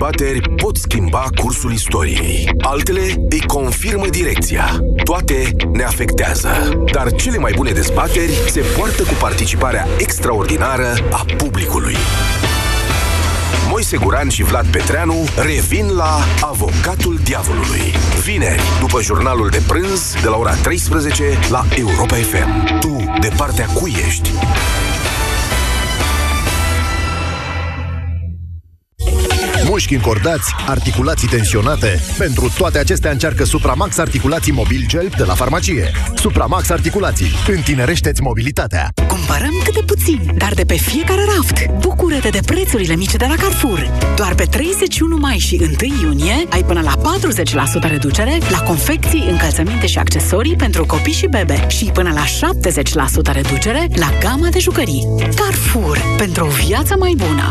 dezbateri pot schimba cursul istoriei. Altele îi confirmă direcția. Toate ne afectează. Dar cele mai bune dezbateri se poartă cu participarea extraordinară a publicului. Moise Guran și Vlad Petreanu revin la Avocatul Diavolului. Vineri, după jurnalul de prânz, de la ora 13 la Europa FM. Tu, de partea cui ești? Mușchi încordați, articulații tensionate. Pentru toate acestea încearcă Supramax Articulații Mobil Gel de la farmacie. Supramax Articulații. Întinerește-ți mobilitatea. Cumpărăm câte puțin, dar de pe fiecare raft. Bucură-te de prețurile mici de la Carrefour. Doar pe 31 mai și 1 iunie ai până la 40% reducere la confecții, încălțăminte și accesorii pentru copii și bebe și până la 70% reducere la gama de jucării. Carrefour. Pentru o viață mai bună.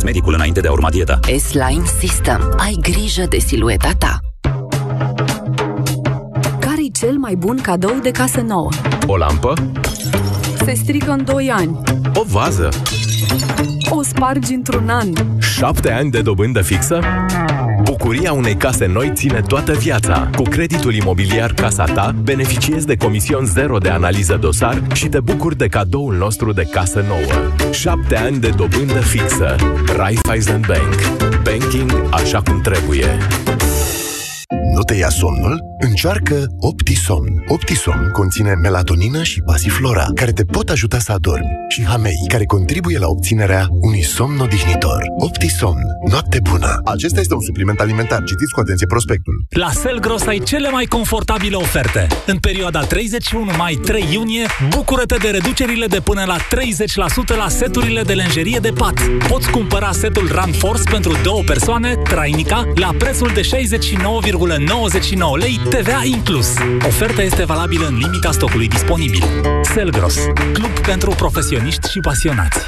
medicul înainte de a urma dieta. S-Line System. Ai grijă de silueta ta. Care-i cel mai bun cadou de casă nouă? O lampă? Se strică în 2 ani. O vază? O spargi într-un an. Șapte ani de dobândă fixă? Bucuria unei case noi ține toată viața. Cu creditul imobiliar Casa Ta, beneficiezi de comision zero de analiză dosar și te bucuri de cadoul nostru de casă nouă. Șapte ani de dobândă fixă. Raiffeisen Bank. Banking așa cum trebuie. Nu te ia somnul? Încearcă Optison. Optison conține melatonină și pasiflora, care te pot ajuta să adormi, și hamei, care contribuie la obținerea unui somn odihnitor. Optison. Noapte bună. Acesta este un supliment alimentar. Citiți cu atenție prospectul. La Selgros ai cele mai confortabile oferte. În perioada 31 mai-3 iunie, bucură-te de reducerile de până la 30% la seturile de lenjerie de pat. Poți cumpăra setul Run Force pentru două persoane, trainica, la prețul de 69,99 lei, TVA inclus. Oferta este valabilă în limita stocului disponibil. Selgros, club pentru profesioniști și pasionați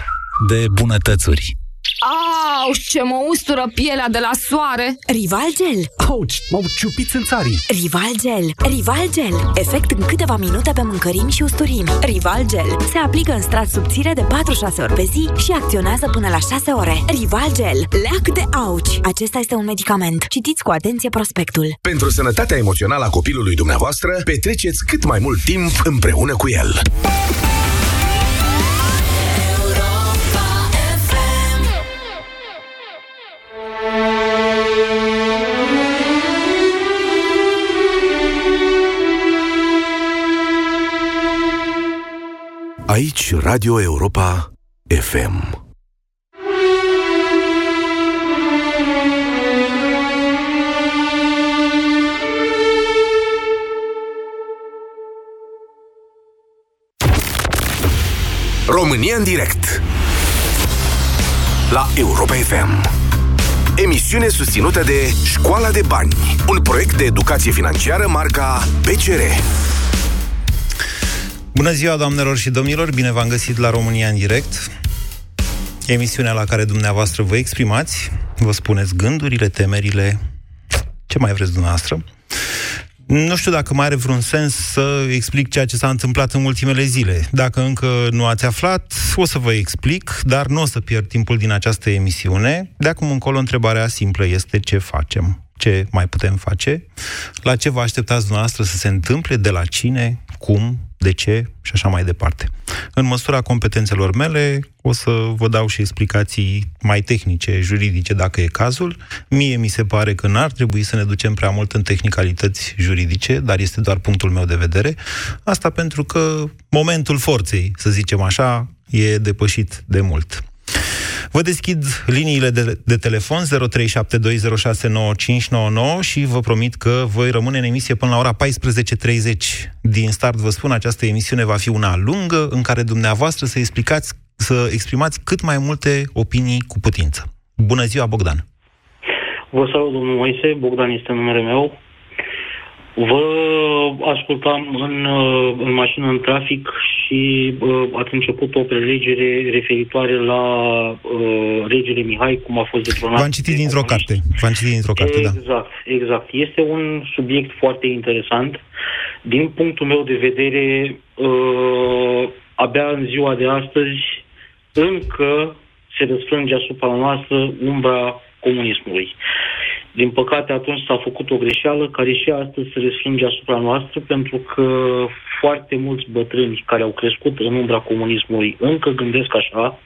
de bunătățuri. Auș, ce mă ustură pielea de la soare! Rival Gel. Ouch, m-au ciupit în țarii. Rival Gel. Rival Gel. Efect în câteva minute pe mâncărimi și usturimi. Rival Gel. Se aplică în strat subțire de 4-6 ori pe zi și acționează până la 6 ore. Rival Gel. Leac de auci. Acesta este un medicament. Citiți cu atenție prospectul. Pentru sănătatea emoțională a copilului dumneavoastră, petreceți cât mai mult timp împreună cu el. Aici Radio Europa FM. România în direct. La Europa FM Emisiune susținută de Școala de Bani Un proiect de educație financiară marca PCR Bună ziua, doamnelor și domnilor! Bine v-am găsit la România în direct. Emisiunea la care dumneavoastră vă exprimați, vă spuneți gândurile, temerile, ce mai vreți dumneavoastră. Nu știu dacă mai are vreun sens să explic ceea ce s-a întâmplat în ultimele zile. Dacă încă nu ați aflat, o să vă explic, dar nu o să pierd timpul din această emisiune. De acum încolo, întrebarea simplă este ce facem, ce mai putem face, la ce vă așteptați dumneavoastră să se întâmple, de la cine, cum, de ce și așa mai departe. În măsura competențelor mele, o să vă dau și explicații mai tehnice, juridice, dacă e cazul. Mie mi se pare că n-ar trebui să ne ducem prea mult în tehnicalități juridice, dar este doar punctul meu de vedere. Asta pentru că momentul forței, să zicem așa, e depășit de mult. Vă deschid liniile de, de telefon 0372069599 și vă promit că voi rămâne în emisie până la ora 14.30. Din start vă spun, această emisiune va fi una lungă în care dumneavoastră să explicați, să exprimați cât mai multe opinii cu putință. Bună ziua, Bogdan! Vă salut, domnul Moise, Bogdan este numele meu. Vă ascultam în, în mașină în trafic și uh, ați început o prelegere referitoare la uh, regele Mihai, cum a fost detronat. V-am citit dintr-o carte. V-am citit dintr-o carte, exact, da. Exact, Este un subiect foarte interesant. Din punctul meu de vedere, uh, abia în ziua de astăzi încă se răsfrânge asupra noastră umbra comunismului. Din păcate, atunci s-a făcut o greșeală care și astăzi se răsfrânge asupra noastră, pentru că foarte mulți bătrâni care au crescut în umbra comunismului încă gândesc așa,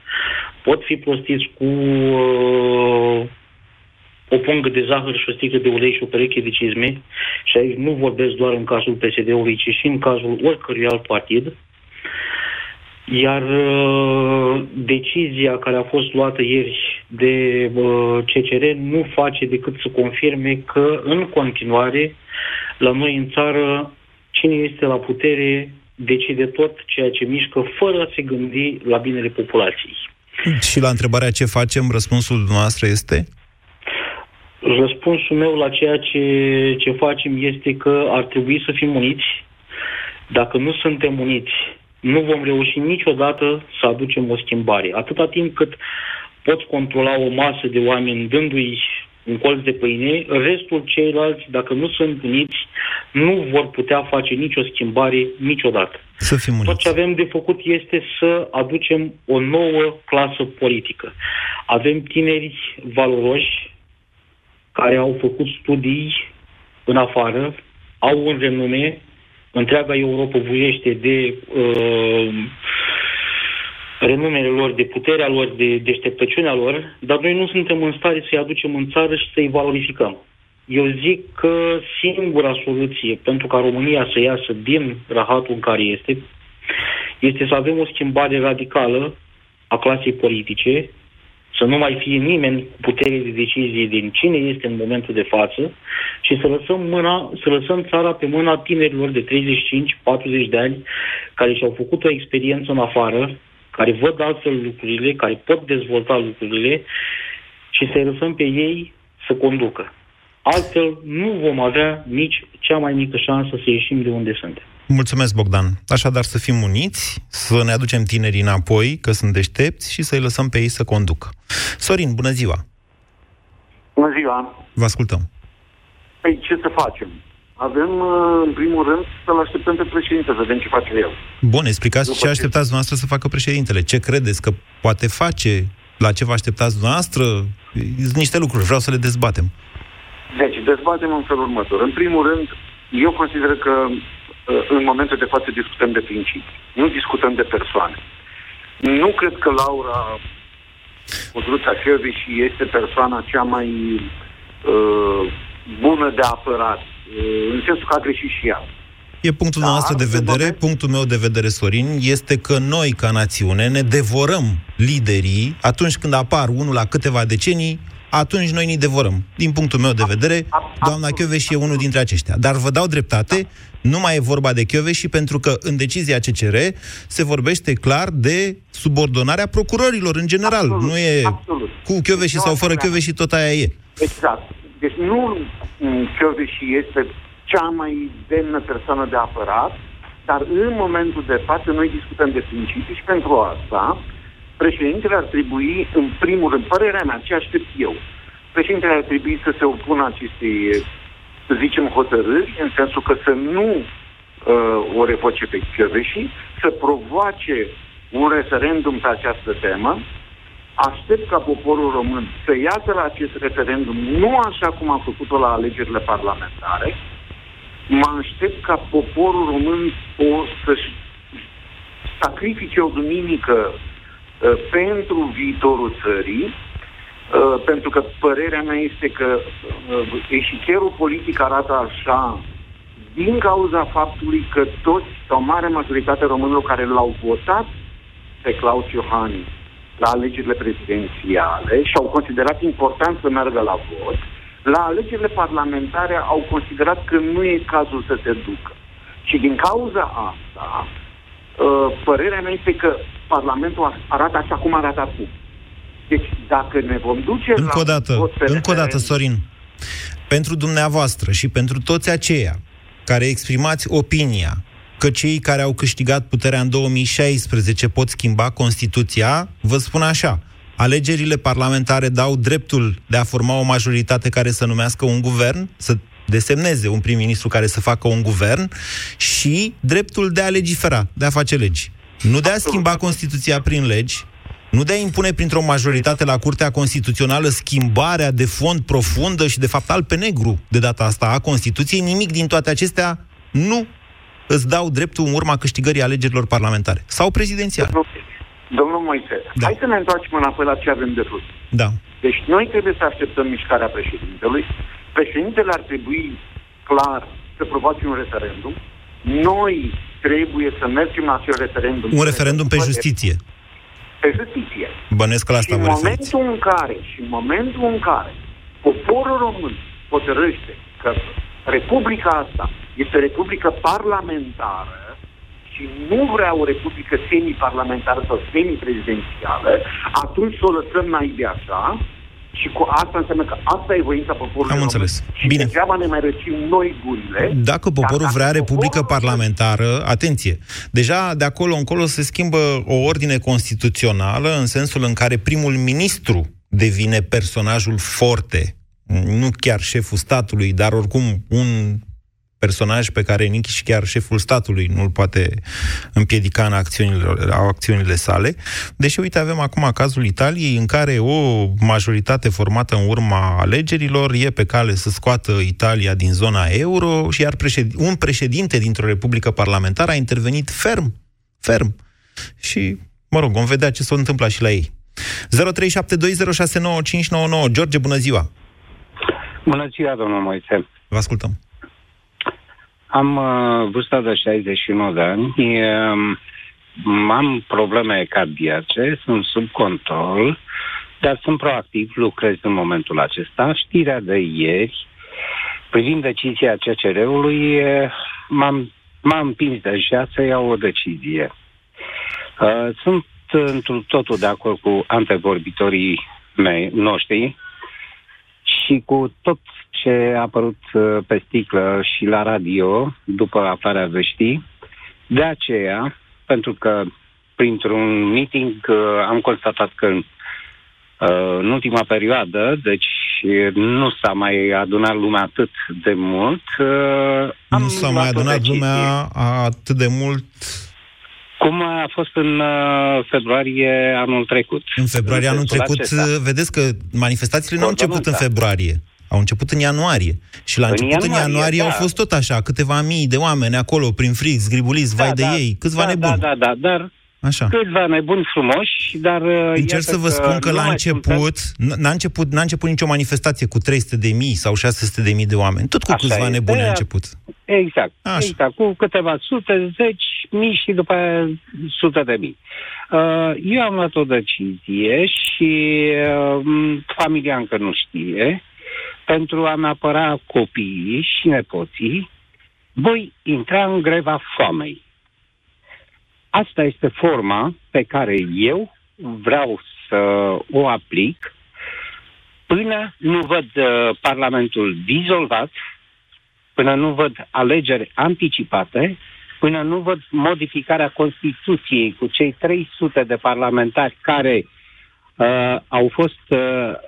pot fi prostiți cu uh, o pungă de zahăr și o sticlă de ulei și o pereche de cizme, și aici nu vorbesc doar în cazul PSD-ului, ci și în cazul oricărui alt partid, uh, iar uh, decizia care a fost luată ieri de uh, CCR nu face decât să confirme că în continuare la noi în țară cine este la putere decide tot ceea ce mișcă fără a se gândi la binele populației. Și la întrebarea ce facem, răspunsul noastră este? Răspunsul meu la ceea ce, ce facem este că ar trebui să fim uniți. Dacă nu suntem uniți, nu vom reuși niciodată să aducem o schimbare. Atâta timp cât poți controla o masă de oameni dându-i un colț de pâine, restul ceilalți, dacă nu sunt uniți, nu vor putea face nicio schimbare niciodată. Să fim uniți. Tot ce avem de făcut este să aducem o nouă clasă politică. Avem tineri valoroși care au făcut studii în afară, au un renume, întreaga Europa vuiește de uh, renumele lor, de puterea lor, de deșteptăciunea lor, dar noi nu suntem în stare să-i aducem în țară și să-i valorificăm. Eu zic că singura soluție pentru ca România să iasă din rahatul în care este, este să avem o schimbare radicală a clasei politice, să nu mai fie nimeni cu putere de decizie din cine este în momentul de față și să lăsăm, mâna, să lăsăm țara pe mâna tinerilor de 35-40 de ani care și-au făcut o experiență în afară, care văd altfel lucrurile, care pot dezvolta lucrurile și să-i lăsăm pe ei să conducă. Altfel nu vom avea nici cea mai mică șansă să ieșim de unde suntem. Mulțumesc, Bogdan. Așadar, să fim uniți, să ne aducem tinerii înapoi, că sunt deștepți, și să-i lăsăm pe ei să conducă. Sorin, bună ziua! Bună ziua! Vă ascultăm. Păi, ce să facem? Avem, uh, în primul rând, să-l așteptăm pe președinte, să vedem ce face el. Bun, explicați După ce așteptați noastră să facă președintele. Ce credeți că poate face? La ce vă așteptați noastră? Sunt niște lucruri, vreau să le dezbatem. Deci, dezbatem în felul următor. În primul rând, eu consider că Uh, în momentul de față discutăm de principii. Nu discutăm de persoane. Nu cred că Laura Codruța și este persoana cea mai uh, bună de apărat, uh, în sensul că a greșit și ea. E punctul da, nostru de vedere, moment... punctul meu de vedere, Sorin, este că noi, ca națiune, ne devorăm liderii atunci când apar unul la câteva decenii, atunci noi ne devorăm. Din punctul meu de vedere, doamna Chioveș e unul dintre aceștia. Dar vă dau dreptate, nu mai e vorba de și pentru că în decizia CCR se vorbește clar de subordonarea procurorilor în general. Absolut, nu e absolut. cu și sau fără și tot aia e. Exact. Deci nu și este cea mai demnă persoană de apărat, dar în momentul de față noi discutăm de principii și pentru asta președintele ar trebui, în primul rând, părerea mea, ce aștept eu, președintele ar trebui să se opună acestei să zicem, hotărâri, în sensul că să nu uh, o revoce pe Chioveși, să provoace un referendum pe această temă. Aștept ca poporul român să iasă la acest referendum, nu așa cum a făcut-o la alegerile parlamentare. Mă aștept ca poporul român o să-și sacrifice o duminică uh, pentru viitorul țării, uh, pentru că părerea mea este că uh, eșichierul politic arată așa din cauza faptului că toți sau mare majoritate românilor care l-au votat pe Claus Iohannis la alegerile prezidențiale și au considerat important să meargă la vot, la alegerile parlamentare au considerat că nu e cazul să se ducă. Și din cauza asta, uh, părerea mea este că Parlamentul arată așa cum arată acum. Deci, dacă ne vom duce încă la o dată, vot pe încă o dată, referendum- Sorin, pentru dumneavoastră și pentru toți aceia care exprimați opinia că cei care au câștigat puterea în 2016 pot schimba Constituția, vă spun așa, alegerile parlamentare dau dreptul de a forma o majoritate care să numească un guvern, să desemneze un prim-ministru care să facă un guvern și dreptul de a legifera, de a face legi. Nu de a schimba Constituția prin legi, nu de a impune printr-o majoritate la Curtea Constituțională schimbarea de fond profundă și de fapt alb pe negru de data asta a Constituției, nimic din toate acestea nu îți dau dreptul în urma câștigării alegerilor parlamentare sau prezidențiale. Domnul Moise, da. hai să ne întoarcem înapoi la ce avem de vrut. Da. Deci noi trebuie să așteptăm mișcarea președintelui. Președintele ar trebui clar să provoace un referendum. Noi trebuie să mergem la acel referendum. Un referendum pe justiție. Pe justiție. Bănesc că la Și asta în vă referiți. momentul în care, și în momentul în care poporul român hotărăște că Republica asta este o republică parlamentară și nu vrea o republică semi-parlamentară sau semi-prezidențială, atunci să o lăsăm naibii așa și cu asta înseamnă că asta e voința poporului Am român. înțeles. Și Bine. degeaba ne mai răcim noi gurile. Dacă poporul dacă vrea republică poporul- parlamentară, atenție, deja de acolo încolo se schimbă o ordine constituțională în sensul în care primul ministru devine personajul forte, nu chiar șeful statului, dar oricum un personaj pe care nici chiar șeful statului nu-l poate împiedica în acțiunile, acțiunile sale. Deși, uite, avem acum cazul Italiei, în care o majoritate formată în urma alegerilor e pe cale să scoată Italia din zona euro, și iar președ... un președinte dintr-o republică parlamentară a intervenit ferm, ferm. Și, mă rog, vom vedea ce se întâmplă și la ei. 0372069599. George, bună ziua! Bună ziua, domnul Moise. Vă ascultăm. Am uh, vârsta de 61 de ani, um, am probleme cardiace, sunt sub control, dar sunt proactiv, lucrez în momentul acesta. Știrea de ieri, privind decizia CCR-ului, e, m-am, m-am împins deja să iau o decizie. Uh, sunt într totul de acord cu antevorbitorii mei, noștri, și cu tot ce a apărut uh, pe sticlă și la radio după aflarea veștii. De aceea, pentru că printr-un meeting uh, am constatat că uh, în ultima perioadă, deci nu s-a mai adunat lumea atât de mult. uh, am Nu s-a luat mai o adunat decizie. lumea atât de mult Cum a fost în uh, februarie anul trecut. În februarie anul sensul trecut, acesta. vedeți că manifestațiile nu au început în Ordonanța. februarie. Au început în ianuarie. Și la În început în ianuarie, ianuarie da. au fost tot așa, câteva mii de oameni acolo, prin frig, zgribuliți, vai de ei, câțiva da, nebuni. Da, da, da, dar Așa. câțiva nebuni frumoși, dar uh, Încerc iată să vă spun că nu la mai început, n- n-a început, n-a început nicio manifestație cu 300 de mii sau 600 de mii de oameni. Tot cu Așa câțiva este. nebuni a început. Exact, Așa. exact, cu câteva sute, zeci mii și după aia sute de mii. Uh, Eu am luat o decizie și uh, familia încă nu știe, pentru a-mi apăra copiii și nepoții, voi intra în greva foamei. Asta este forma pe care eu vreau să o aplic până nu văd uh, Parlamentul dizolvat, până nu văd alegeri anticipate, până nu văd modificarea Constituției cu cei 300 de parlamentari care uh, au fost uh,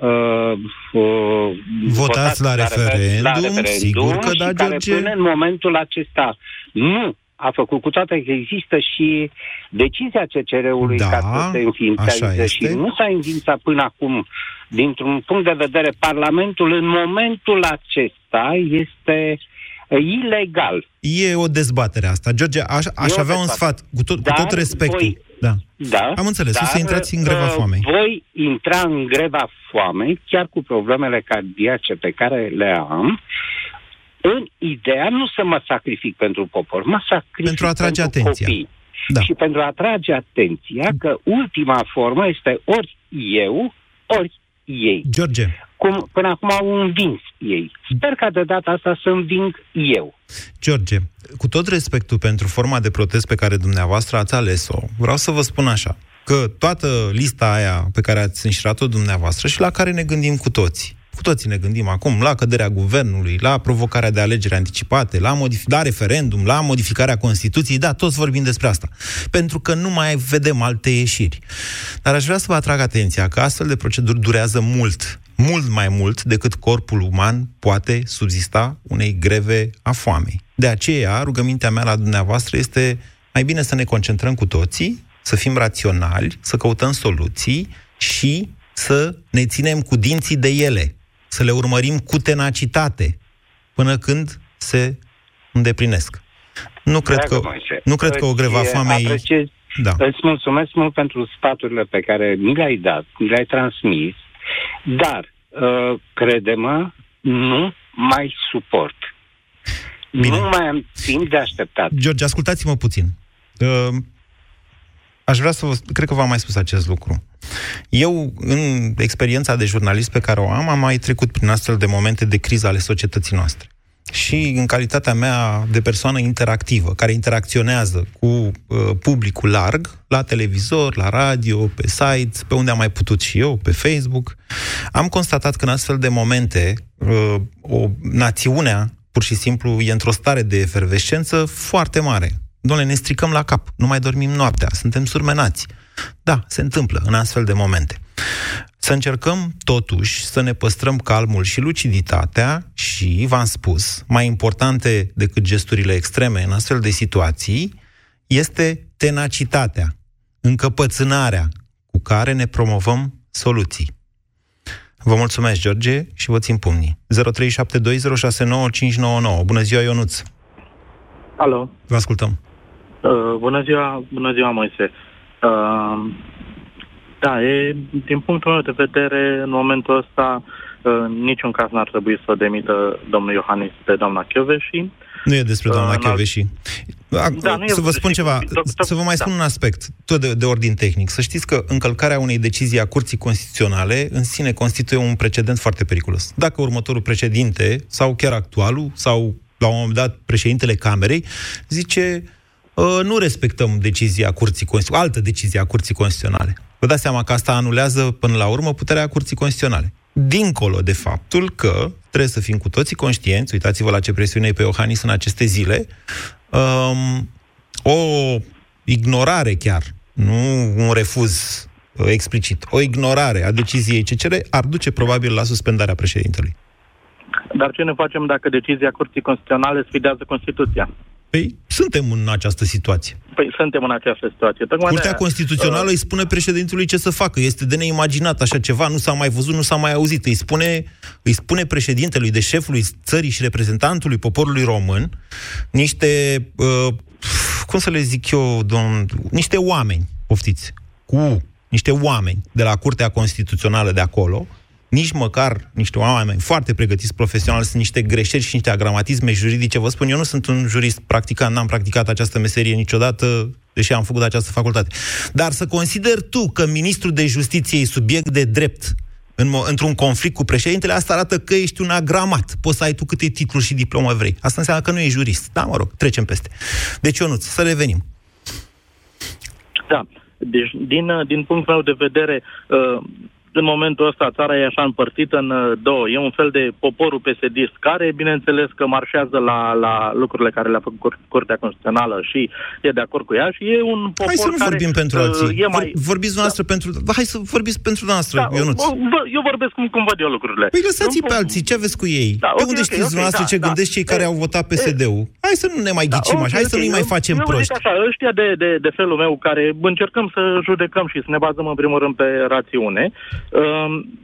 uh, uh, Votați la referendum, sigur că și da, care George. până în momentul acesta nu a făcut, cu toate că există și decizia CCR-ului Da, ca să se așa înființeze și este. nu s-a înființat până acum dintr-un punct de vedere Parlamentul în momentul acesta este ilegal. E o dezbatere asta. George, aș, aș avea un sfat, cu tot, cu tot respectul. Voi, da. da. Am înțeles, dar, o să intrați în greva uh, foamei. Voi intra în greva foamei, chiar cu problemele cardiace pe care le am, în ideea nu să mă sacrific pentru popor, mă sacrific pentru a atrage pentru atenția. Copii. Da. Și pentru a atrage atenția că ultima formă este ori eu, ori ei. George. Cum până acum au învins ei. Sper ca de data asta să înving eu. George, cu tot respectul pentru forma de protest pe care dumneavoastră ați ales-o, vreau să vă spun așa, că toată lista aia pe care ați înșirat-o dumneavoastră și la care ne gândim cu toții, cu toții ne gândim acum la căderea guvernului, la provocarea de alegeri anticipate, la, modif- la referendum, la modificarea Constituției, da, toți vorbim despre asta. Pentru că nu mai vedem alte ieșiri. Dar aș vrea să vă atrag atenția că astfel de proceduri durează mult, mult mai mult decât corpul uman poate subzista unei greve a foamei. De aceea, rugămintea mea la dumneavoastră este mai bine să ne concentrăm cu toții, să fim raționali, să căutăm soluții și să ne ținem cu dinții de ele, să le urmărim cu tenacitate până când se îndeplinesc. Nu cred, Dragă că, Moise, nu cred că o greva îți foamei... Apreciez, Da. Îți mulțumesc mult pentru sfaturile pe care mi le-ai dat, mi le-ai transmis, dar, uh, crede-mă, nu mai suport. Bine. Nu mai am timp de așteptat. George, ascultați-mă puțin. Uh, aș vrea să vă... Cred că v-am mai spus acest lucru. Eu, în experiența de jurnalist pe care o am, am mai trecut prin astfel de momente de criză ale societății noastre. Și în calitatea mea de persoană interactivă, care interacționează cu uh, publicul larg, la televizor, la radio, pe site, pe unde am mai putut și eu, pe Facebook, am constatat că în astfel de momente uh, o națiunea pur și simplu e într-o stare de efervescență foarte mare. Doamne, ne stricăm la cap, nu mai dormim noaptea, suntem surmenați. Da, se întâmplă în astfel de momente. Să încercăm, totuși, să ne păstrăm calmul și luciditatea și, v-am spus, mai importante decât gesturile extreme în astfel de situații, este tenacitatea, încăpățânarea cu care ne promovăm soluții. Vă mulțumesc, George, și vă țin pumnii. 0372069599. Bună ziua, Ionuț! Alo. Vă ascultăm. Uh, bună ziua, bună ziua, Moise. Uh, da, e, din punctul meu de vedere, în momentul ăsta, uh, în niciun caz n-ar trebui să demită domnul Iohannis de doamna Chioveși. Nu e despre doamna Uh, uh, Chioveși. Da, nu e să vă spun ceva, Doctor- să vă mai spun un aspect, tot de, de ordin tehnic. Să știți că încălcarea unei decizii a Curții Constituționale în sine constituie un precedent foarte periculos. Dacă următorul președinte, sau chiar actualul, sau la un moment dat președintele Camerei, zice "Uh, nu respectăm decizia Curții Constituționale, altă decizie a Curții Constituționale. Vă dați seama că asta anulează până la urmă puterea Curții Constituționale. Dincolo de faptul că trebuie să fim cu toții conștienți, uitați-vă la ce presiune e pe Iohannis în aceste zile, um, o ignorare chiar, nu un refuz uh, explicit, o ignorare a deciziei CCR ar duce probabil la suspendarea președintelui. Dar ce ne facem dacă decizia Curții Constituționale sfidează Constituția? Păi, suntem în această situație. Păi suntem în această situație. Tocmai Curtea de-aia, Constituțională îi spune președintelui ce să facă. Este de neimaginat așa ceva, nu s-a mai văzut, nu s-a mai auzit. Îi spune, îi spune președintelui, de șefului țării și reprezentantului poporului român, niște, uh, cum să le zic eu, domn, niște oameni, poftiți, cu niște oameni de la Curtea Constituțională de acolo, nici măcar niște oameni foarte pregătiți profesional, sunt niște greșeli și niște agramatisme juridice. Vă spun, eu nu sunt un jurist practicant, n-am practicat această meserie niciodată, deși am făcut această facultate. Dar să consider tu că ministrul de justiție e subiect de drept în, mo- într-un conflict cu președintele, asta arată că ești un agramat. Poți să ai tu câte titluri și diplomă vrei. Asta înseamnă că nu ești jurist. Da, mă rog, trecem peste. Deci, Ionuț, să revenim. Da. Deci, din, uh, din punctul meu de vedere, uh, în momentul ăsta țara e așa împărțită în uh, două. E un fel de poporul psd care, bineînțeles, că marșează la, la lucrurile care le-a făcut Cur- Curtea Constituțională și e de acord cu ea și e un popor Hai să nu care, vorbim pentru uh, alții. E mai... Vor, vorbiți noastră pentru... Da, hai să vorbiți pentru noastră, Da, Ionuț. bă, bă, eu vorbesc cum, cum văd eu lucrurile. Păi lăsați Nu pe pot- alții, ce aveți cu ei? Da, de ok, unde ok, știți ok, dumneavoastră da, ce da. gândesc cei care E, au votat PSD-ul? Hai să nu ne mai ghicim ok, așa, hai să ok, nu-i mai eu- facem eu vă proști. zic așa, ăștia de, de, de felul meu care încercăm să judecăm și să ne bazăm în primul rând pe rațiune, um,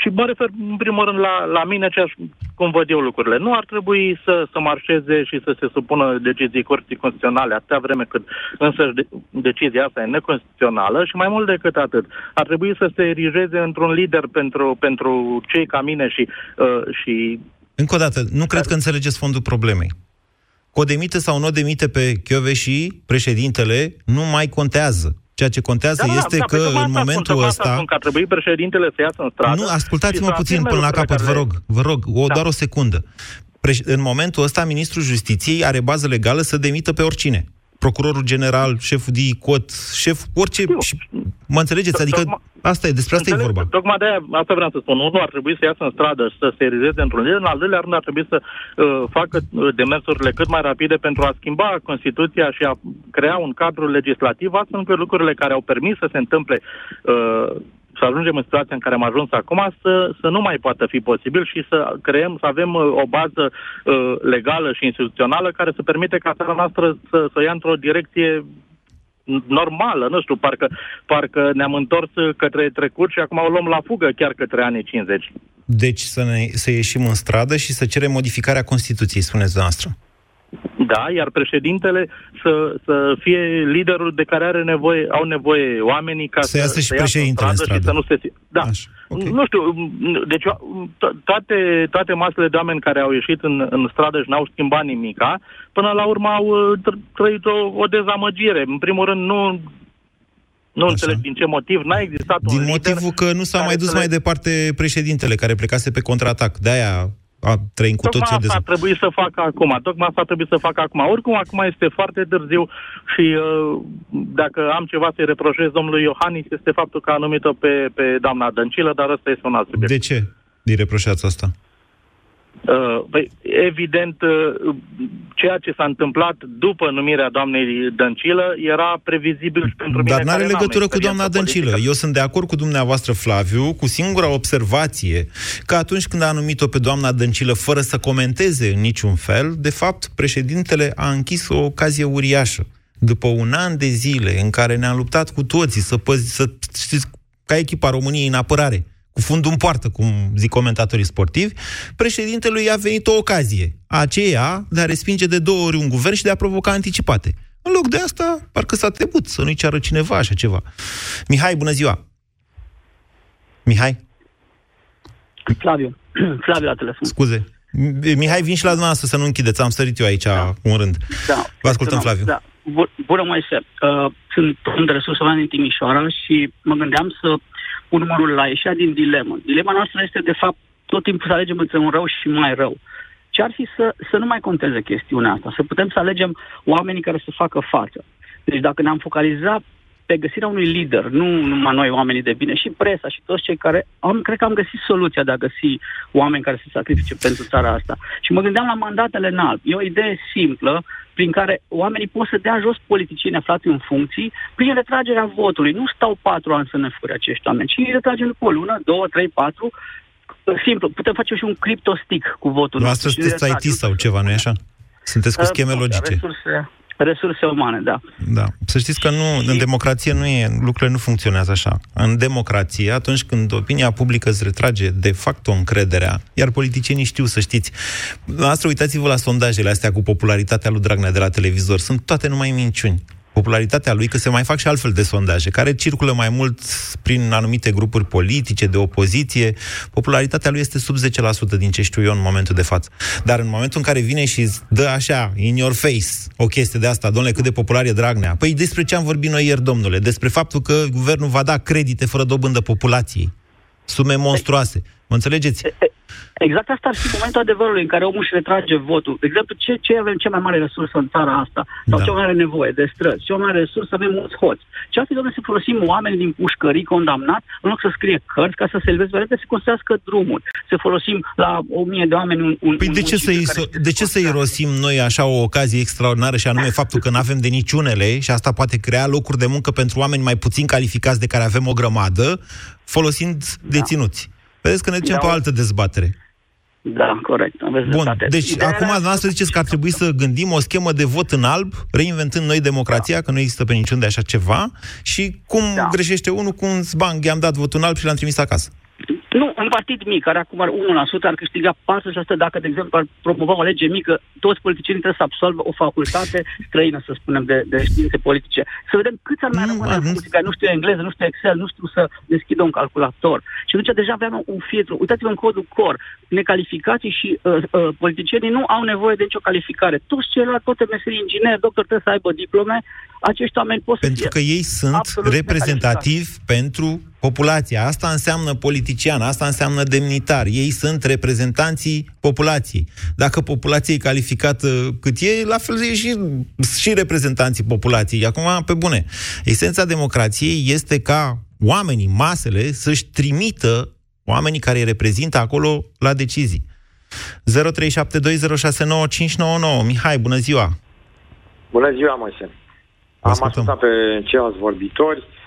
și mă refer în primul rând la, la mine, ce aș, cum văd eu lucrurile. Nu ar trebui să, să marșeze și să se supună decizii curții constituționale atâta vreme cât însă de, decizia asta e neconstituțională și mai mult decât atât. Ar trebui să se erigeze într-un lider pentru, pentru cei ca mine și, uh, și încă o dată, nu cred că înțelegeți fondul problemei. Că o demite sau nu o demite pe și președintele, nu mai contează. Ceea ce contează da, este da, că da, în momentul ăsta... Spun că ar trebui președintele să iasă în stradă... Nu, ascultați-mă puțin până la capăt, vă rog, vă rog, o, da. doar o secundă. Preș- în momentul ăsta, ministrul justiției are bază legală să demită pe oricine procurorul general, șeful de cot, șef, orice... Și, mă înțelegeți? Adică asta e, despre asta e vorba. Tocmai de aia, asta vreau să spun. Unul ar trebui să iasă în stradă și să se erizeze într-un lider, în al doilea rând ar trebui să uh, facă uh, demersurile cât mai rapide pentru a schimba Constituția și a crea un cadru legislativ astfel încât lucrurile care au permis să se întâmple uh, să ajungem în situația în care am ajuns acum, să, să nu mai poată fi posibil și să creăm, să avem uh, o bază uh, legală și instituțională care să permite ca țara noastră să, să ia într-o direcție normală, nu știu, parcă, parcă ne-am întors către trecut și acum o luăm la fugă chiar către anii 50. Deci să, ne, să ieșim în stradă și să cerem modificarea Constituției, spuneți noastră. Da, iar președintele să, să fie liderul de care are nevoie, au nevoie oamenii ca să, să iasă și să președintele în stradă. Și să nu se... Da. Așa, okay. Nu știu, deci toate, toate masele de oameni care au ieșit în, în stradă și n-au schimbat nimica, până la urmă au uh, trăit o, o dezamăgire. În primul rând, nu nu Așa. înțeleg din ce motiv, n-a existat din un Din motivul că nu s-a mai dus le... mai departe președintele, care plecase pe contraatac. De-aia a trăim cu Tocmai toții asta ar trebui să facă acum. Tocmai asta ar trebui să facă acum. Oricum, acum este foarte târziu și uh, dacă am ceva să-i reproșez domnului Iohannis, este faptul că a numit-o pe, pe doamna Dăncilă, dar ăsta este un alt subiect. De ce îi reproșați asta? Uh, păi, evident, uh, ceea ce s-a întâmplat după numirea doamnei Dăncilă era previzibil pentru mine. Dar nu are legătură cu doamna Dăncilă. Politică. Eu sunt de acord cu dumneavoastră, Flaviu, cu singura observație că atunci când a numit-o pe doamna Dăncilă fără să comenteze în niciun fel, de fapt, președintele a închis o ocazie uriașă. După un an de zile în care ne-am luptat cu toții să, păzi, să știți, ca echipa României în apărare, cu fundul în poartă, cum zic comentatorii sportivi, președintelui a venit o ocazie, aceea de a respinge de două ori un guvern și de a provoca anticipate. În loc de asta, parcă s-a trebuit să nu-i ceară cineva așa ceva. Mihai, bună ziua! Mihai? Flaviu. Flaviu la telefon. Scuze. Mihai, vin și la dumneavoastră să nu închideți. Am sărit eu aici da. un rând. Da. Vă ascultăm, Flaviu. Da. Bună, Moise. Uh, sunt om de resurse umane în Timișoara și mă gândeam să pun numărul la ieșea din dilemă. Dilema noastră este, de fapt, tot timpul să alegem între un rău și mai rău. Ce ar fi să, să nu mai conteze chestiunea asta, să putem să alegem oamenii care să facă față. Deci dacă ne-am focalizat pe găsirea unui lider, nu numai noi oamenii de bine, și presa și toți cei care am, cred că am găsit soluția de a găsi oameni care se sacrifice pentru țara asta. Și mă gândeam la mandatele înalt. E o idee simplă prin care oamenii pot să dea jos politicieni aflați în funcții prin retragerea votului. Nu stau patru ani să ne fure acești oameni, ci îi retragem după o lună, două, trei, patru. Simplu, putem face și un criptostick cu votul. Noastră sunteți IT sau ceva, nu-i așa? Sunteți cu scheme logice. Resurse, resurse umane, da. Da. Să știți că nu, în democrație nu e, lucrurile nu funcționează așa. În democrație, atunci când opinia publică îți retrage de fapt o încrederea, iar politicienii știu să știți. Noastră, uitați-vă la sondajele astea cu popularitatea lui Dragnea de la televizor. Sunt toate numai minciuni popularitatea lui, că se mai fac și altfel de sondaje, care circulă mai mult prin anumite grupuri politice, de opoziție. Popularitatea lui este sub 10% din ce știu eu în momentul de față. Dar în momentul în care vine și dă așa, in your face, o chestie de asta, domnule, cât de popular e Dragnea. Păi despre ce am vorbit noi ieri, domnule? Despre faptul că guvernul va da credite fără dobândă populației. Sume monstruoase. Mă înțelegeți? Exact asta ar fi momentul adevărului în care omul își retrage votul. De exemplu, ce, ce avem cea mai mare resursă în țara asta? Sau da. ce mai are nevoie de străzi? Ce mai mare resursă avem mulți hoți? Ce ar fi, domnule, să folosim oameni din pușcării condamnați în loc să scrie cărți ca să se elveze vedete, să construiască drumuri. Să folosim la o mie de oameni un, un Păi un de ce, să-i, so- de ce să-i rosim noi așa o ocazie extraordinară și anume faptul că nu avem de niciunele și asta poate crea locuri de muncă pentru oameni mai puțin calificați de care avem o grămadă, folosind da. deținuți? Vedeți că ne ducem da. pe o altă dezbatere. Da, corect. Aveți Bun, dreptate. deci Ideea acum dumneavoastră ziceți că ar trebui să gândim o schemă de vot în alb, reinventând noi democrația, da. că nu există pe niciun de așa ceva, și cum da. greșește unul, cum zbang, i-am dat votul în alb și l-am trimis acasă. Nu, un partid mic, care acum are 1%, ar câștiga 40% dacă, de exemplu, ar promova o lege mică, toți politicienii trebuie să absolvă o facultate străină, să spunem, de, de științe politice. Să vedem câți ar mai rămâne în funcție, care nu știu engleză, nu știu Excel, nu știu să deschidă un calculator. Și atunci deja aveam un filtru. Uitați-vă în codul COR. Necalificații și uh, uh, politicienii nu au nevoie de nicio calificare. Toți ceilalți, toate meserii inginer, doctor, trebuie să aibă diplome. Acești oameni pot să Pentru fie că ei sunt reprezentativi pentru populația. Asta înseamnă politician, asta înseamnă demnitar. Ei sunt reprezentanții populației. Dacă populația e calificată cât e, la fel e și, și reprezentanții populației. Acum, pe bune, esența democrației este ca oamenii, masele, să-și trimită oamenii care îi reprezintă acolo la decizii. 0372069599. Mihai, bună ziua! Bună ziua, Moise! Am ascultat pe ceilalți vorbitori. Uh,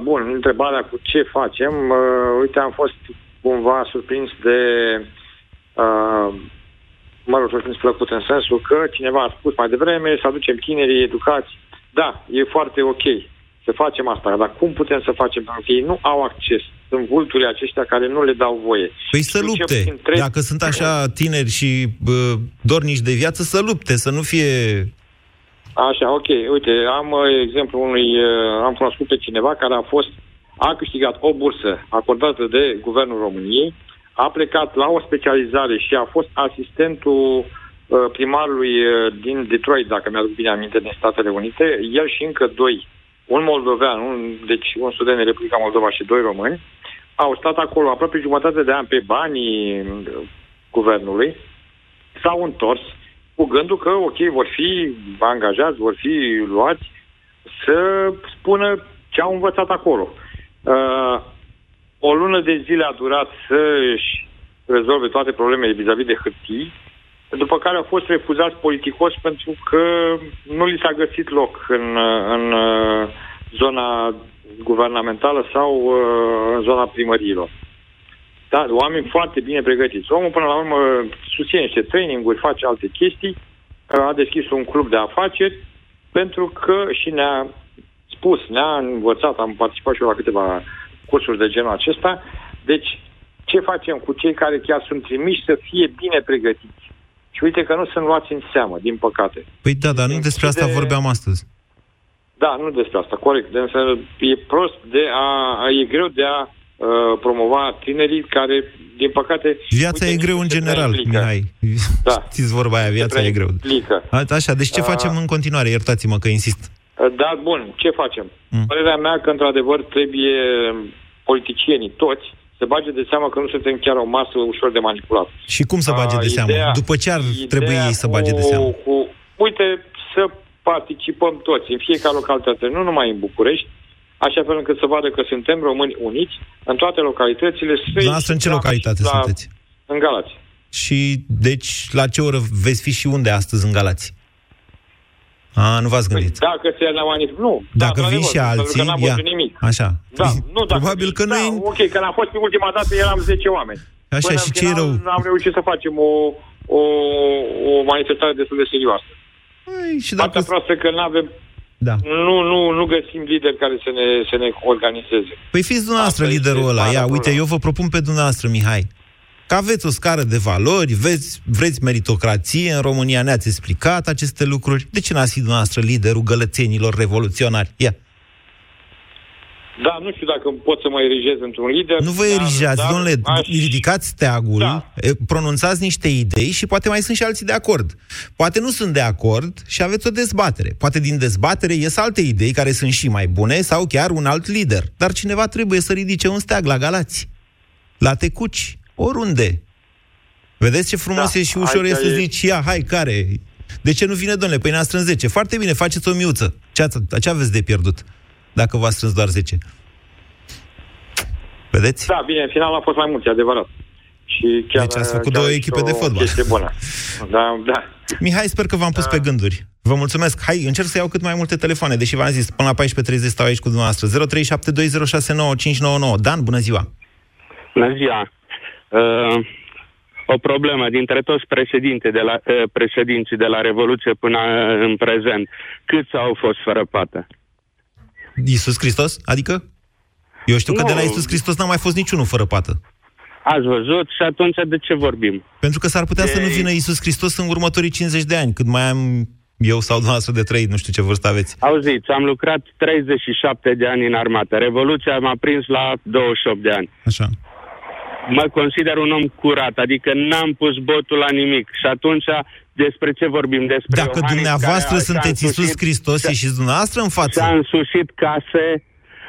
bun, întrebarea cu ce facem. Uh, uite, am fost cumva surprins de uh, mă rog, surprins plăcut în sensul că cineva a spus mai devreme să aducem tinerii educați. Da, e foarte ok să facem asta, dar cum putem să facem? Pentru că ei nu au acces. Sunt vulturile aceștia care nu le dau voie. Păi să lupte. Întreb... Dacă sunt așa tineri și bă, dornici de viață, să lupte, să nu fie Așa, ok. Uite, am uh, exemplu unui, uh, am cunoscut pe cineva care a fost, a câștigat o bursă acordată de Guvernul României, a plecat la o specializare și a fost asistentul uh, primarului din Detroit, dacă mi-aduc bine aminte, din Statele Unite, el și încă doi, un moldovean, un, deci un student din Republica Moldova și doi români, au stat acolo aproape jumătate de ani pe banii guvernului, s-au întors, cu gândul că, ok, vor fi angajați, vor fi luați să spună ce au învățat acolo. Uh, o lună de zile a durat să-și rezolve toate problemele vis-a-vis de hârtii, după care au fost refuzați politicos pentru că nu li s-a găsit loc în, în uh, zona guvernamentală sau uh, în zona primăriilor. Da, oameni foarte bine pregătiți. Omul, până la urmă, susține niște training-uri, face alte chestii, a deschis un club de afaceri, pentru că și ne-a spus, ne-a învățat, am participat și eu la câteva cursuri de genul acesta, deci ce facem cu cei care chiar sunt trimiși să fie bine pregătiți? Și uite că nu sunt luați în seamă, din păcate. Păi da, dar nu despre asta vorbeam astăzi. Da, nu despre asta, corect. De însă e prost de a, e greu de a uh, promova tinerii care, din păcate... Viața uite, e greu în general, Mihai. Da. Știți vorba aia, viața e greu. Implică. Așa, deci ce uh, facem în continuare? Iertați-mă că insist. Uh, da, bun, ce facem? Mm. Părerea mea că, într-adevăr, trebuie politicienii toți să bage de seama că nu suntem chiar o masă ușor de manipulat. Și cum să bage de seama? Ideea, După ce ar trebui ei să bage de seama? Cu, uite, să participăm toți, în fiecare localitate, nu numai în București, așa fel încât să vadă că suntem români uniți în toate localitățile. Noastră în ce localitate la, sunteți? În Galați. Și, deci, la ce oră veți fi și unde astăzi în Galați? A, nu v-ați gândit. Păi, dacă se la manif... Nu. Dacă da, vin și alții, că ia. nimic. Așa. Da, nu, dacă Probabil că da, noi... ok, când am fost pe ultima dată eram 10 oameni. Așa, Până și ce rău? am reușit să facem o, o, o manifestare destul de serioasă. Păi, și dacă... Asta proastă că nu avem da. Nu, nu, nu găsim lideri care să ne, să ne organizeze. Păi fiți dumneavoastră Asta liderul ăla. Ia, uite, eu vă propun pe dumneavoastră, Mihai. Că aveți o scară de valori, veți, vreți meritocrație, în România ne-ați explicat aceste lucruri. De ce n-ați fi dumneavoastră liderul gălățenilor revoluționari? Ia. Da, nu știu dacă pot să mă erigez într-un lider. Nu vă erigeați, dar, domnule, aș... ridicați steagul, da. pronunțați niște idei și poate mai sunt și alții de acord. Poate nu sunt de acord și aveți o dezbatere. Poate din dezbatere ies alte idei care sunt și mai bune sau chiar un alt lider. Dar cineva trebuie să ridice un steag la Galați, la Tecuci, oriunde. Vedeți ce frumos da, e și ușor e să zici, ia, hai, care? De ce nu vine, domnule? Păi ne-a strâns 10. Foarte bine, faceți o miuță. Ce, ați, ce aveți de pierdut? Dacă v-a strâns doar 10. Vedeți? Da, bine, în final a fost mai mulți, adevărat. Și chiar, deci ați făcut două echipe de fotbal. Este bună. Da, da. Mihai, sper că v-am pus da. pe gânduri. Vă mulțumesc. Hai, încerc să iau cât mai multe telefoane, deși v-am zis, până la 14.30 stau aici cu dumneavoastră. 0372069599. Dan, bună ziua! Bună ziua! Uh, o problemă dintre toți președinte de la, uh, președinții de la Revoluție până în prezent. Câți au fost fără pată? Iisus Hristos? Adică? Eu știu nu. că de la Iisus Hristos n-a mai fost niciunul fără pată. ați văzut și atunci de ce vorbim? Pentru că s-ar putea De- să nu vină Isus Hristos în următorii 50 de ani, cât mai am eu sau dumneavoastră de trăit, nu știu ce vârstă aveți. Auziți, am lucrat 37 de ani în armată. Revoluția m-a prins la 28 de ani. Așa. Mă consider un om curat, adică n-am pus botul la nimic. Și atunci despre ce vorbim? Despre Dacă Iohannis dumneavoastră care a- sunteți și-a Isus însușit- Hristos, și-a- ieșiți dumneavoastră în față. Și-a însușit case,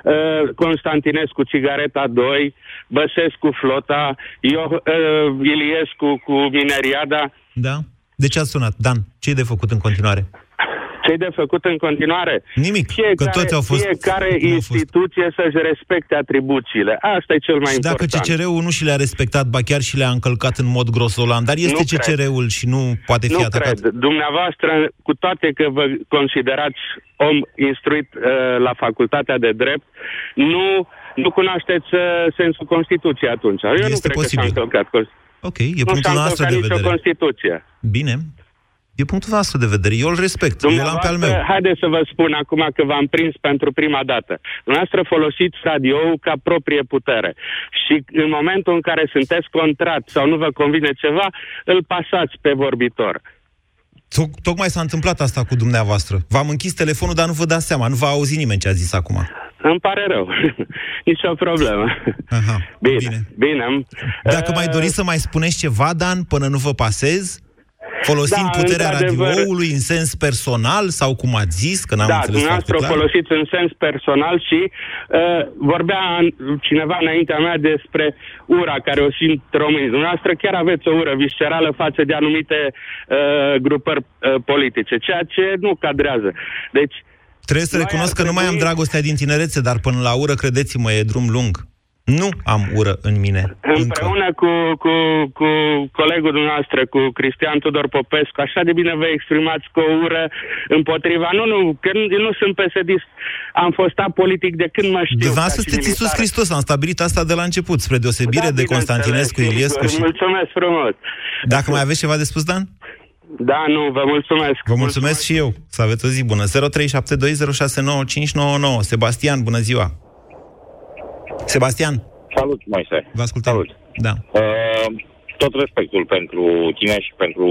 uh, Constantinescu Cigareta 2, Băsescu Flota, eu, uh, Iliescu cu Mineriada. Da? De ce ați sunat? Dan, ce e de făcut în continuare? Ce de făcut în continuare? Nimic, fiecare, că toți au fost- Fiecare cum au fost. instituție să-și respecte atribuțiile. Asta e cel mai Și dacă important. CCR-ul nu și le-a respectat, ba chiar și le-a încălcat în mod grosolan, dar este Nu cred. CCR-ul și nu poate fi nu atacat. cred. Dumneavoastră, cu toate că vă considerați om instruit uh, la facultatea de drept, nu, nu cunoașteți uh, sensul Constituției atunci. Eu nu Este cred posibil. că s-a încălcat. Const- Ok, e nu punctul s-a nostru încălcat de nicio vedere. Constituție. Bine. E punctul nostru de vedere. Eu îl respect. Eu l-am pe al meu. Haideți să vă spun acum că v-am prins pentru prima dată. Dumneavoastră folosiți radioul ca proprie putere. Și în momentul în care sunteți contrat sau nu vă convine ceva, îl pasați pe vorbitor. Toc- Tocmai s-a întâmplat asta cu dumneavoastră. V-am închis telefonul, dar nu vă dați seama. Nu va auzi nimeni ce a zis acum. Îmi pare rău. Nici o problemă. Aha, bine, bine. bine. Dacă mai doriți să mai spuneți ceva, Dan, până nu vă pasez, folosind Da, puterea într-adevăr. radioului în sens personal sau cum ați zis, că n-am da, înțeles foarte dumneavoastră o clar. folosiți în sens personal și uh, vorbea în- cineva înaintea mea despre ura care o simt românii. Dumneavoastră chiar aveți o ură viscerală față de anumite uh, grupări uh, politice, ceea ce nu cadrează. Deci, Trebuie să Noi recunosc ar că nu mai am trebui- dragostea din tinerețe, dar până la ură, credeți-mă, e drum lung. Nu am ură în mine. Încă. Împreună cu, cu, cu colegul dumneavoastră, cu Cristian Tudor Popescu, așa de bine vă exprimați cu o ură împotriva. Nu, nu, că nu, eu nu sunt psd Am fost politic de când mă știu. Dumneavoastră ca și sunteți Iisus militar. Hristos, am stabilit asta de la început, spre deosebire Da, de Constantinescu, bineînțeles. Iliescu și... Mulțumesc frumos. Dacă mai aveți ceva de spus, Dan? Da, nu, vă mulțumesc. Vă mulțumesc și eu. Să aveți o zi bună. 0372069599. Sebastian, bună ziua. Sebastian. Salut, Moise. Vă ascultăm. Salut. Da. Uh, tot respectul pentru tine și pentru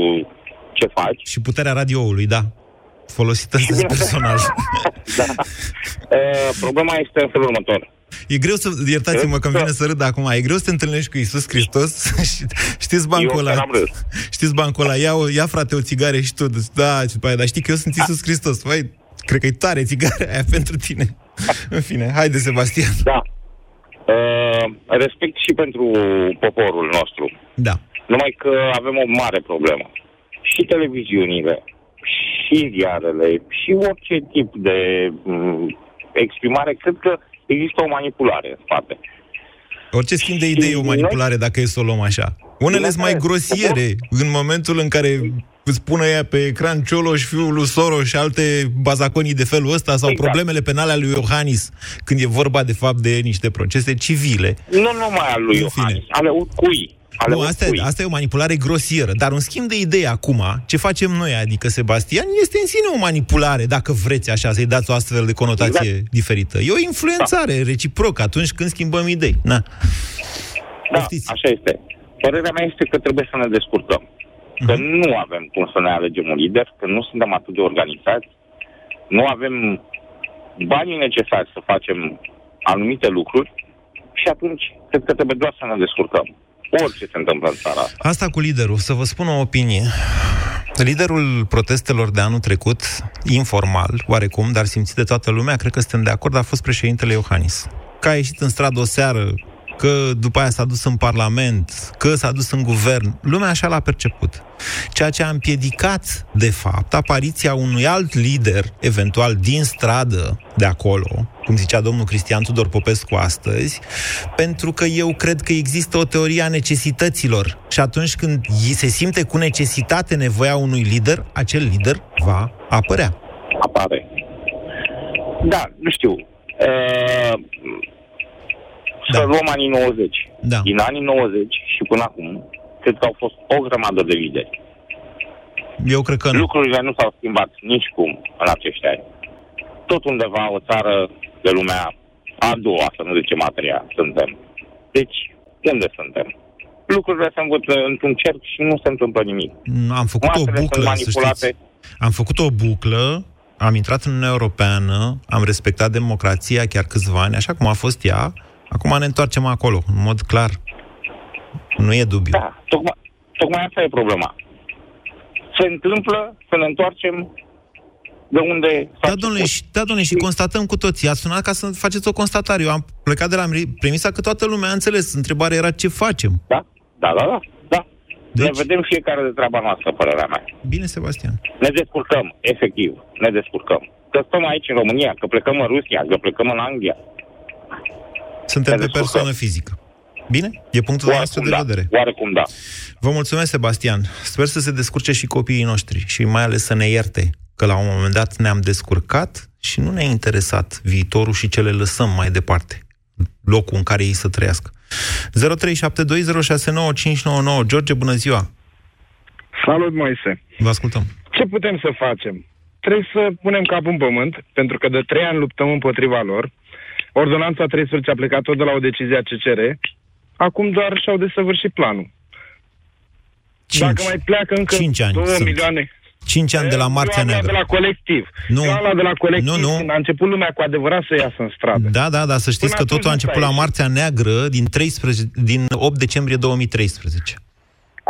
ce faci. Și puterea radioului, da. Folosită în sens personal. da. Uh, problema este în felul următor. E greu să, iertați-mă că îmi vine să râd acum, e greu să te întâlnești cu Isus Hristos și știți bancul Eu ăla, chiar am râs. știți bancul ăla, ia, o- ia frate o țigare și tu, da, și după aia, dar știi că eu sunt Isus Hristos, vai, cred că e tare țigarea aia pentru tine. În fine, haide Sebastian. Da. Uh, respect și pentru poporul nostru. Da. Numai că avem o mare problemă. Și televiziunile, și ziarele, și orice tip de m, exprimare, cred că există o manipulare în spate. Orice schimb de idei e o manipulare dacă e să o luăm așa. Unele sunt mai grosiere în momentul în care îți pune ea pe ecran Cioloș, fiul lui Soros și alte bazaconii de felul ăsta sau Exact. problemele penale ale lui Iohannis, când e vorba de fapt de niște procese civile. Nu numai al lui În fine. Iohannis, ale oricui. Ale Nu, asta, oricui. e- asta e o manipulare grosieră, dar un schimb de idei acum, ce facem noi, adică Sebastian, este în sine o manipulare, dacă vreți așa, să-i dați o astfel de conotație Exact. diferită. E o influențare reciprocă atunci când schimbăm idei. Na. Da, așa este. Părerea mea este că trebuie să ne descurcăm. Că Mhm. nu avem cum să ne alegem un lider, că nu suntem atât de organizați, nu avem banii necesari să facem anumite lucruri și atunci cred că trebuie doar să ne descurcăm. Orice se întâmplă în țara asta. Asta cu liderul, să vă spun o opinie. Liderul protestelor de anul trecut, informal, oarecum, dar simțit de toată lumea, cred că suntem de acord, a fost președintele Iohannis. Că a ieșit în stradă o seară, că după aia s-a dus în Parlament, că s-a dus în guvern. Lumea așa l-a perceput. Ceea ce a împiedicat, de fapt, apariția unui alt lider, eventual din stradă de acolo, cum zicea domnul Cristian Tudor Popescu astăzi, pentru că eu cred că există o teorie a necesităților și atunci când se simte cu necesitate nevoia unui lider, acel lider va apărea. Apare. Da, nu știu. Uh, să luăm anii 90. Da. Din anii 90 și până acum, cred că au fost o grămadă de lideri. Eu cred că nu. Lucrurile nu s-au schimbat nici cum în acești ani. Tot undeva o țară de lumea a doua, să nu zicem a treia, suntem. Deci, unde suntem? lucrurile se învăță într-un cerc și nu se întâmplă nimic. Am făcut Masele o sunt buclă, să manipulate. știți. Am făcut o buclă, am intrat în Uniunea Europeană, am respectat democrația chiar câțiva ani, așa cum a fost ea. Acum ne întoarcem acolo, în mod clar. Nu e dubiu. Da, tocmai, tocmai asta e problema. Se întâmplă să ne întoarcem de unde... Da, domnule, și, da, domnule, și constatăm cu toții. Ați sunat ca să faceți o constatare. Eu am plecat de la premisa că toată lumea a înțeles. Întrebarea era ce facem. Da, da, da, da. da. Deci- Ne vedem fiecare de treaba noastră, părerea mea. Bine, Sebastian. Ne descurcăm, efectiv, ne descurcăm. Că stăm aici în România, că plecăm în Rusia, că plecăm în Anglia. Suntem Ne pe descurcăm. persoană fizică. Bine? E punctul nostru de da, vedere. Oarecum da. Vă mulțumesc, Sebastian. Sper să se descurce și copiii noștri și mai ales să ne ierte că la un moment dat ne-am descurcat și nu ne-a interesat viitorul și ce le lăsăm mai departe. Locul în care ei să trăiască. 0372069599 George, bună ziua! Salut, Moise! Vă ascultăm. Ce putem să facem? Trebuie să punem capul în pământ, pentru că de trei ani luptăm împotriva lor. Ordonanța 13 a plecat tot de la o decizie a CCR. Acum doar și-au desăvârșit planul. Cinci. Dacă mai pleacă încă Cinci ani 2 sunt. milioane... 5 ani de la Marțea Eu am luat Neagră. de la colectiv. Nu. Eu am luat de la colectiv Nu, nu. când a început lumea cu adevărat să iasă în stradă. Da, da, da, să știți Până că totul a atunci nu început s-a la ieșit. Marțea Neagră din, 13, din 8 decembrie 2013.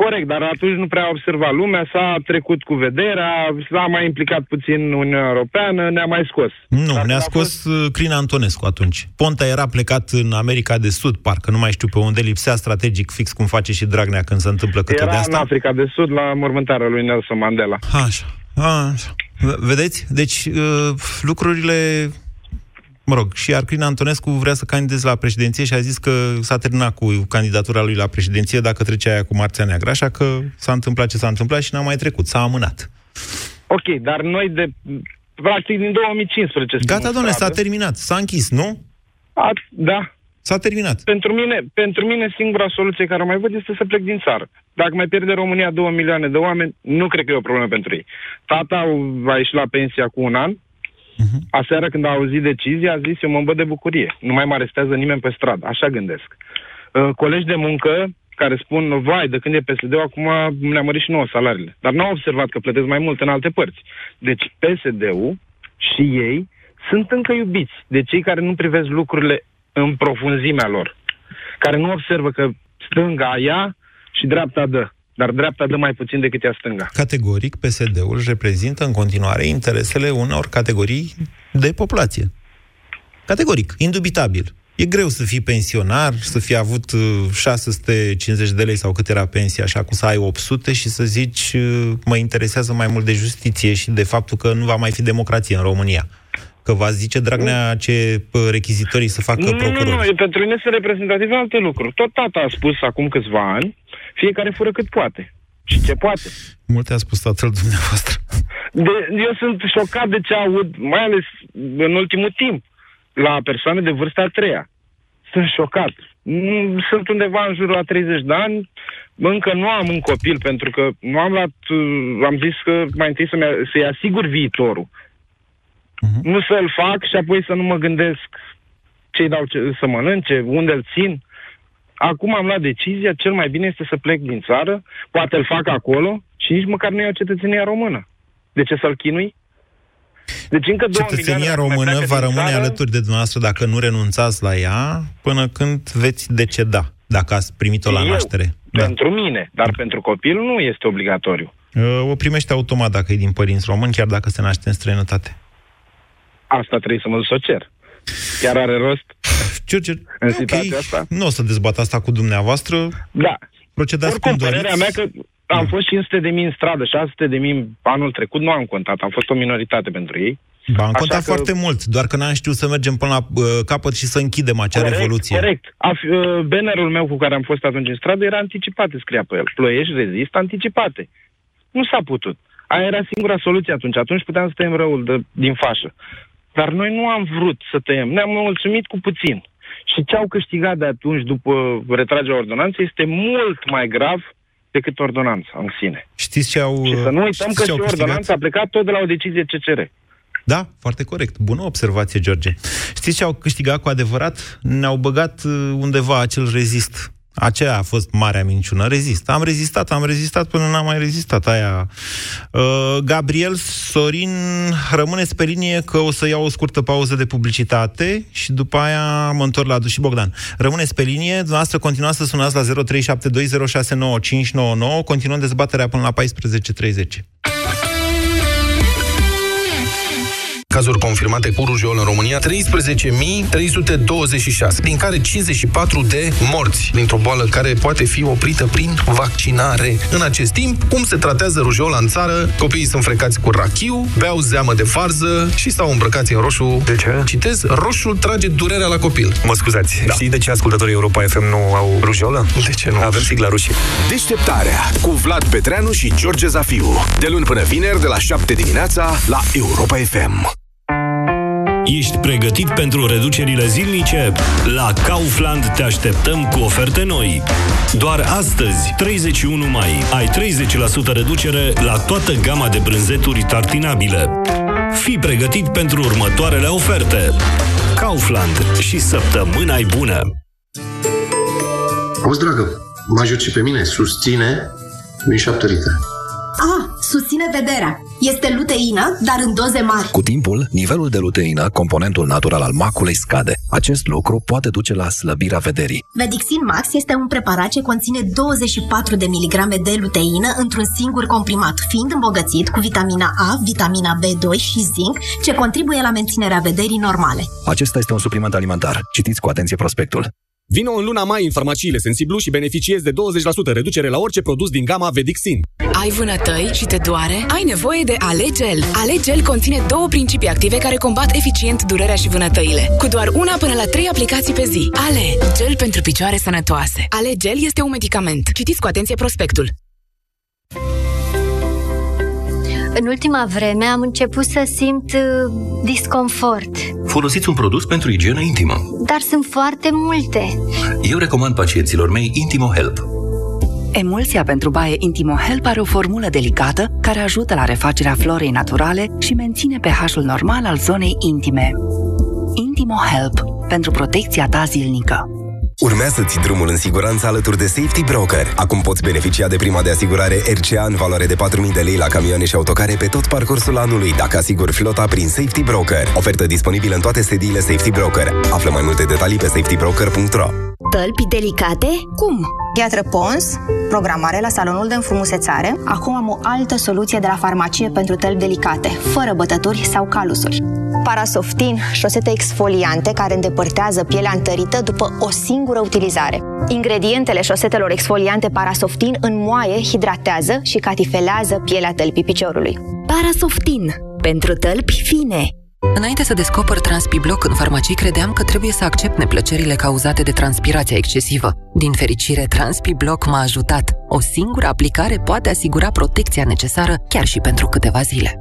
Corect, dar atunci nu prea a observat lumea, s-a trecut cu vederea, s-a mai implicat puțin Uniunea Europeană, ne-a mai scos. Nu, ne-a scos fost... Crina Antonescu atunci. Ponta era plecat în America de Sud, parcă nu mai știu pe unde, lipsea strategic fix cum face și Dragnea când se întâmplă câte Era de în asta. Africa de Sud la mormântarea lui Nelson Mandela. Așa. Așa. V- Vedeți? Deci uh, lucrurile... Mă rog, și Arcrina Antonescu vrea să candideze la președinție și a zis că s-a terminat cu candidatura lui la președinție dacă trece aia cu Marțea Neagră, așa că s-a întâmplat ce s-a întâmplat și n-a mai trecut, s-a amânat. Ok, dar noi de, practic din 2015 suntem Gata, în domnule, s-a stradă. terminat, s-a închis, nu? A, da. S-a terminat. Pentru mine, pentru mine singura soluție care o mai văd este să plec din țară. Dacă mai pierde România 2 milioane de oameni, nu cred că e o problemă pentru ei. Tata va ieși la pensia cu un an. Mhm. Aseară când a auzit decizia, a zis, eu mă îmbăt de bucurie. Nu mai mă arestează nimeni pe stradă. Așa gândesc. Uh, colegi de muncă care spun, vai, de când e PSD-ul, acum ne-a mărit și nouă salariile. Dar n-au observat că plătesc mai mult în alte părți. Deci PSD-ul și ei sunt încă iubiți de cei care nu privesc lucrurile în profunzimea lor. Care nu observă că stânga ia și dreapta dă. Dar dreapta dă mai puțin decât ea stânga. Categoric, PSD-ul reprezintă în continuare interesele unor categorii de populație. Categoric, indubitabil. E greu să fii pensionar, să fii avut uh, 650 de lei sau cât era pensia, așa cum să ai 800 și să zici uh, mă interesează mai mult de justiție și de faptul că nu va mai fi democrație în România. Că va zice Dragnea ce uh, rechizitorii să facă Nu, nu, procurori. nu, nu, pentru mine sunt reprezentative alte lucruri. Tot tata a spus acum câțiva ani, fiecare fură cât poate. Și ce poate. Multe a spus tatăl dumneavoastră. De, eu sunt șocat de ce aud, mai ales în ultimul timp, la persoane de vârsta a treia. Sunt șocat. Mm, Sunt undeva în jurul la 30 de ani, încă nu am un copil, pentru că nu am luat, uh, am zis că mai întâi să-mi, să-i asigur viitorul. Nu să-l fac și apoi să nu mă gândesc ce-i dau ce, să mănânce, unde îl țin. Acum am luat decizia, cel mai bine este să plec din țară, poate îl fac acolo și nici măcar nu iau cetățenia română. De ce să-l chinui? Deci încă două Cetățenia milioane dacă mai română pleacă va din rămâne țară, alături de dumneavoastră dacă nu renunțați la ea până când veți deceda, dacă ați primit-o la Eu, naștere. Pentru mine, dar pentru copil nu este obligatoriu. Uh, O primește automat dacă e din părinți români, chiar dacă se naște în străinătate. Asta trebuie să mă duc să o cer. Chiar are rost George, în ok, situația asta? nu o să dezbat asta cu dumneavoastră. Da. Procedați Oricum, cum doriți. părerea mea că am fost 500 de mii în stradă, 600 de mii anul trecut, nu am contat, am fost o minoritate pentru ei. Ba, am Așa contat că- foarte mult, doar că n-am știut să mergem până la uh, capăt și să închidem acea corect, revoluție. Corect. A, fi- uh, bannerul meu cu care am fost atunci în stradă era anticipate, scria pe el. Ploiești, rezist, anticipate. Nu s-a putut. Aia era singura soluție atunci. Atunci puteam să tăiem răul de, din fașă. Dar noi nu am vrut să tăiem. Ne-am mulțumit cu puțin. Și ce au câștigat de atunci după retragerea ordonanței este mult mai grav decât ordonanța în sine. Știți ce au... Și să nu uităm știți că ce și au câștigat? ordonanța a plecat tot de la o decizie CCR. Da, foarte corect. Bună observație, George. Știți ce au câștigat cu adevărat? Ne-au băgat uh, undeva acel rezist Aceea a fost marea minciună. Rezist. Am rezistat, am rezistat până n-am mai rezistat. Aia. Uh, Gabriel Sorin, rămâneți pe linie că o să iau o scurtă pauză de publicitate și după aia mă întorc la și Bogdan. Rămâneți pe linie, dumneavoastră continuați să sunați la 0372069599, continuăm dezbaterea până la 14.30 cazuri confirmate cu rujol în România, 13.326, din care 54 de morți dintr-o boală care poate fi oprită prin vaccinare. În acest timp, cum se tratează rujola în țară? Copiii sunt frecați cu rachiu, beau zeamă de farză și stau îmbrăcați în roșu. De ce? Citez, roșul trage durerea la copil. Mă scuzați, da. știi de ce ascultătorii Europa FM nu au rujolă? De ce nu? Avem sigla rușii. Deșteptarea cu Vlad Petreanu și George Zafiu. De luni până vineri, de la 7 dimineața, la Europa FM. Ești pregătit pentru reducerile zilnice? La Kaufland te așteptăm cu oferte noi. Doar astăzi, 31 mai, ai 30% reducere la toată gama de brânzeturi tartinabile. Fii pregătit pentru următoarele oferte. Kaufland și săptămâna bună! Auzi, dragă, mă ajut și pe mine, susține din 7 litri. Ah, susține vederea. Este luteină, dar în doze mari. Cu timpul, nivelul de luteină, componentul natural al maculei, scade. Acest lucru poate duce la slăbirea vederii. Vedixin Max este un preparat ce conține 24 de miligrame de luteină într-un singur comprimat, fiind îmbogățit cu vitamina A, vitamina B2 și zinc, ce contribuie la menținerea vederii normale. Acesta este un supliment alimentar. Citiți cu atenție prospectul. Vino în luna mai în farmaciile Sensiblu și beneficiezi de 20% reducere la orice produs din gama Vedixin. Ai vânătăi și te doare? Ai nevoie de Alegel. Alegel conține două principii active care combat eficient durerea și vânătăile. Cu doar una până la trei aplicații pe zi. Ale, gel pentru picioare sănătoase. Alegel este un medicament. Citiți cu atenție prospectul. În ultima vreme am început să simt uh, disconfort. Folosiți un produs pentru igienă intimă. Dar sunt foarte multe. Eu recomand pacienților mei Intimo Help. Emulsia pentru baie Intimo Help are o formulă delicată care ajută la refacerea florei naturale și menține pH-ul normal al zonei intime. Intimo Help pentru protecția ta zilnică. Urmează-ți drumul în siguranță alături de Safety Broker. Acum poți beneficia de prima de asigurare RCA în valoare de 4.000 de lei la camioane și autocare pe tot parcursul anului, dacă asiguri flota prin Safety Broker. Ofertă disponibilă în toate sediile Safety Broker. Află mai multe detalii pe safetybroker.ro Tălpi delicate? Cum? Piatră Pons, programare la salonul de înfrumusețare. Acum am o altă soluție de la farmacie pentru tălpi delicate, fără bătături sau calusuri. Parasoftin, șosete exfoliante care îndepărtează pielea întărită după o singură utilizare. Ingredientele șosetelor exfoliante Parasoftin înmoaie, hidratează și catifelează pielea tălpii piciorului. Parasoftin. Pentru tălpi fine. Înainte să descoper Transpibloc în farmacii, credeam că trebuie să accept neplăcerile cauzate de transpirația excesivă. Din fericire, Transpibloc m-a ajutat. O singură aplicare poate asigura protecția necesară chiar și pentru câteva zile.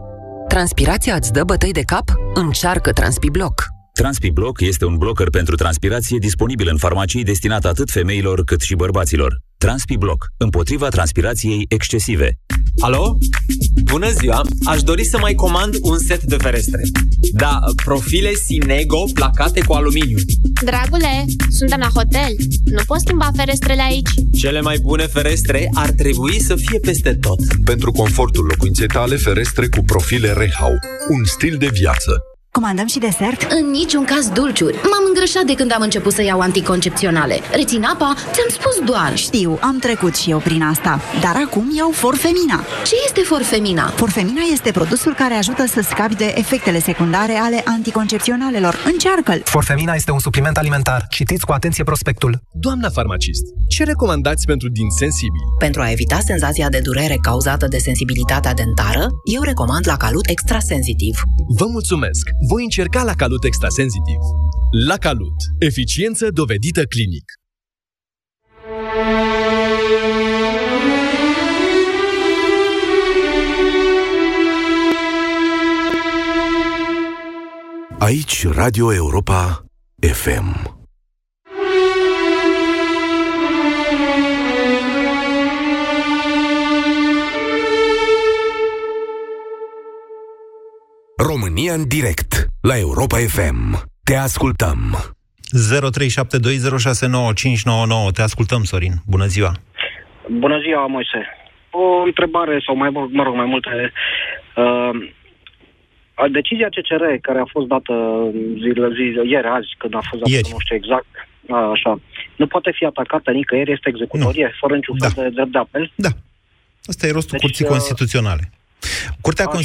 Transpirația îți dă bătăi de cap? Încearcă Transpibloc! Transpibloc este un blocker pentru transpirație disponibil în farmacii destinat atât femeilor cât și bărbaților. Transpibloc, împotriva transpirației excesive. Alo? Bună ziua! Aș dori să mai comand un set de ferestre. Da, profile Sinego placate cu aluminiu. Dragule, suntem la hotel. Nu poți schimba ferestrele aici. Cele mai bune ferestre ar trebui să fie peste tot. Pentru confortul locuinței tale, ferestre cu profile Rehau. Un stil de viață. Comandăm și desert? În niciun caz dulciuri. M-am îngrășat de când am început să iau anticoncepționale. Rețin apa? Ți-am spus doar. Știu, am trecut și eu prin asta. Dar acum iau Forfemina. Ce este Forfemina? Forfemina este produsul care ajută să scapi de efectele secundare ale anticoncepționalelor. Încearcă-l! Forfemina este un supliment alimentar. Citiți cu atenție prospectul. Doamna farmacist, ce recomandați pentru din sensibili? Pentru a evita senzația de durere cauzată de sensibilitatea dentară, eu recomand la calut extrasensitiv. Vă mulțumesc! Voi încerca la Calut Extrasensitiv. La Calut. Eficiență dovedită clinic. Aici Radio Europa FM. România în direct la Europa FM. Te ascultăm. 0372069599. Te ascultăm, Sorin. Bună ziua! Bună ziua, Moise. O întrebare, sau mai, mă rog, mai multe. Uh, decizia CCR, care a fost dată zi, zi, ieri, azi, când a fost dată, Ieri. nu știu exact, a, așa, nu poate fi atacată nicăieri, este executorie, fără niciun fel de drept de apel. Da. Asta e rostul Deci, Curții uh, Constituționale. Curtea Așa. Constituțională